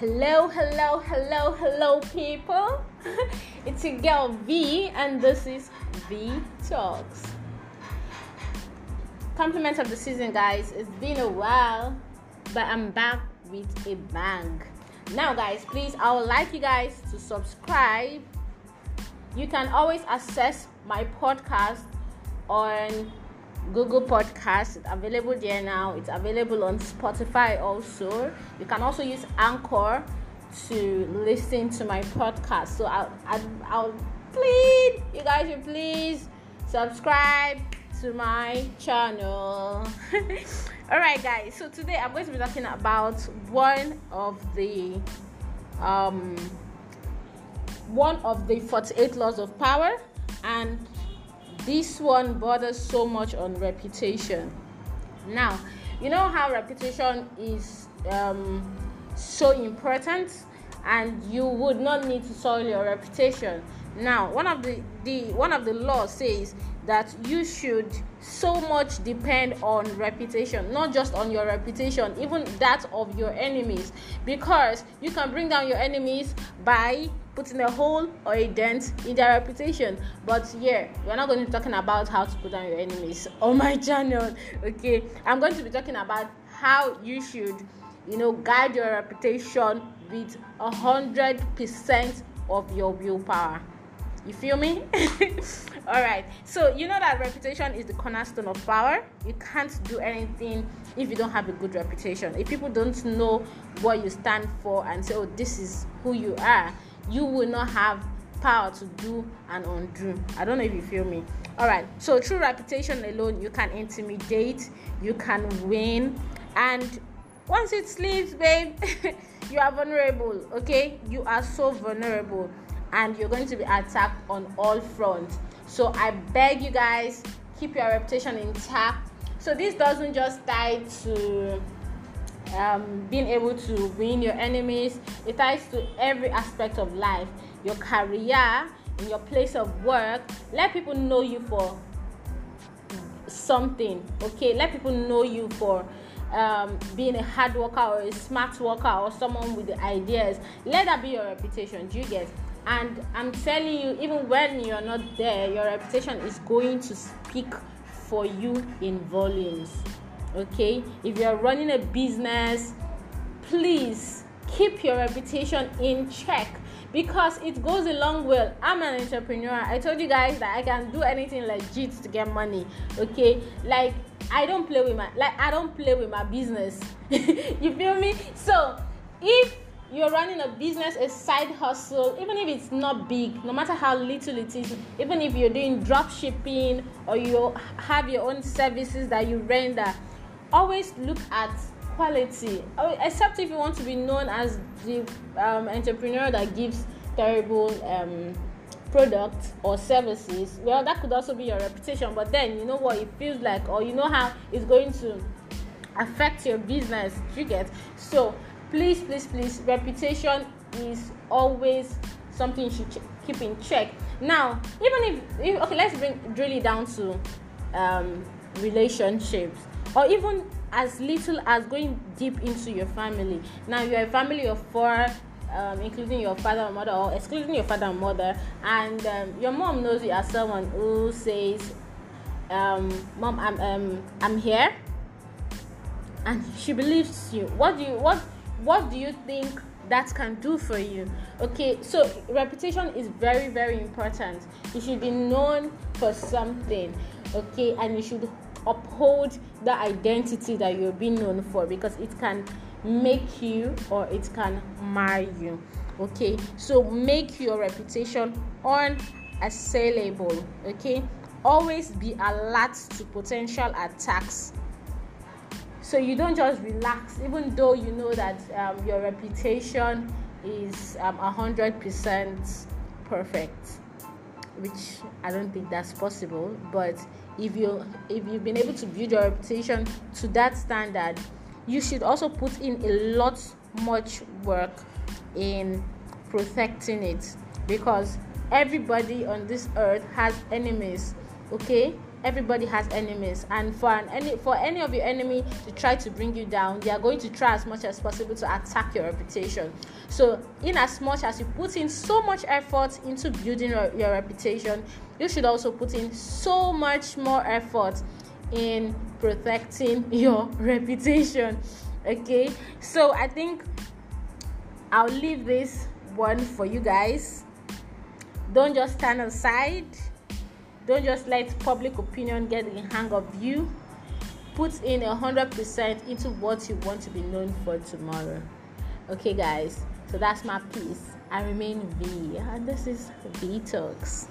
Hello, hello, hello, hello, people. it's your girl V, and this is V Talks. Compliment of the season, guys. It's been a while, but I'm back with a bang. Now, guys, please, I would like you guys to subscribe. You can always access my podcast on Google Podcast. It's available there now. It's available on Spotify also. You can also use Anchor to listen to my podcast. So I'll, I'll, I'll plead you guys to please subscribe to my channel. All right, guys. So today I'm going to be talking about one of the um one of the 48 laws of power and this one bothers so much on reputation. Now you know how reputation is um, so important? And you would not need to soil your reputation now one of the, the one of the laws says that you should so much depend on reputation not just on your reputation even that of your enemies. Because you can bring down your enemies by putting a hole or a dent in their reputation. But yeah we're not going to be talking about how to put down your enemies. On oh my channel okay? I'm going to be talking about how you should you know guide your reputation with a hundred percent of your willpower you feel me? All right. So you know that reputation is the cornerstone of power. You can't do anything if you don't have a good reputation. If people don't know what you stand for and say oh this is who you are you will not have power to do and undo. I don't know if you feel me. All right. So through reputation alone you can intimidate you can win and once it sleeps babe you are vulnerable okay? You are so vulnerable and you're going to be attacked on all fronts. So I beg you guys, keep your reputation intact. So this doesn't just tie to um, being able to win your enemies, it ties to every aspect of life your career, in your place of work. Let people know you for something, okay? Let people know you for um, being a hard worker or a smart worker or someone with ideas. Let that be your reputation. Do you get? And i'm telling you even when you're not there your reputation is going to speak for you in volumes okay? If you're running a business please keep your reputation in check because it goes a long way. I'm an entrepreneur. I told you guys that i can do anything legit to get money okay? Like i don't play with my like i don't play with my business. You feel me? So if you're running a business, a side hustle, even if it's not big, no matter how little it is, even if you're doing drop shipping or you have your own services that you render, always look at quality. Oh, except if you want to be known as the um, entrepreneur that gives terrible um, products or services, well, that could also be your reputation. But then you know what it feels like, or you know how it's going to affect your business. You get so please please please reputation is always something you should ch- keep in check. Now even if, if okay let's bring drill it down to um, relationships or even as little as going deep into your family. Now you're a family of four um, including your father and mother or excluding your father and mother. And um, your mom knows you as someone who says um, mom i'm um, i'm here. And she believes you. What do you what what do you think that can do for you? Okay so reputation is very very important. You should be known for something okay and you should uphold the identity that you're being known for because it can make you or it can mar you okay? So make your reputation unassailable okay? Always be alert to potential attacks so you don't just relax even though you know that um, your reputation is um, 100% perfect which i don't think that's possible. But if you if you've been able to build your reputation to that standard you should also put in a lot much work in protecting it. Because everybody on this earth has enemies okay everybody has enemies. And for an any for any of your enemy to try to bring you down they are going to try as much as possible to attack your reputation. So in as much as you put in so much effort into building your, your reputation you should also put in so much more effort in protecting your reputation. Okay? So i think i'll leave this one for you guys. Don't just stand aside don't just let public opinion get the hang of you. Put in a hundred percent into what you want to be known for tomorrow. Okay guys. So that's my piece. I remain v. And this is v talks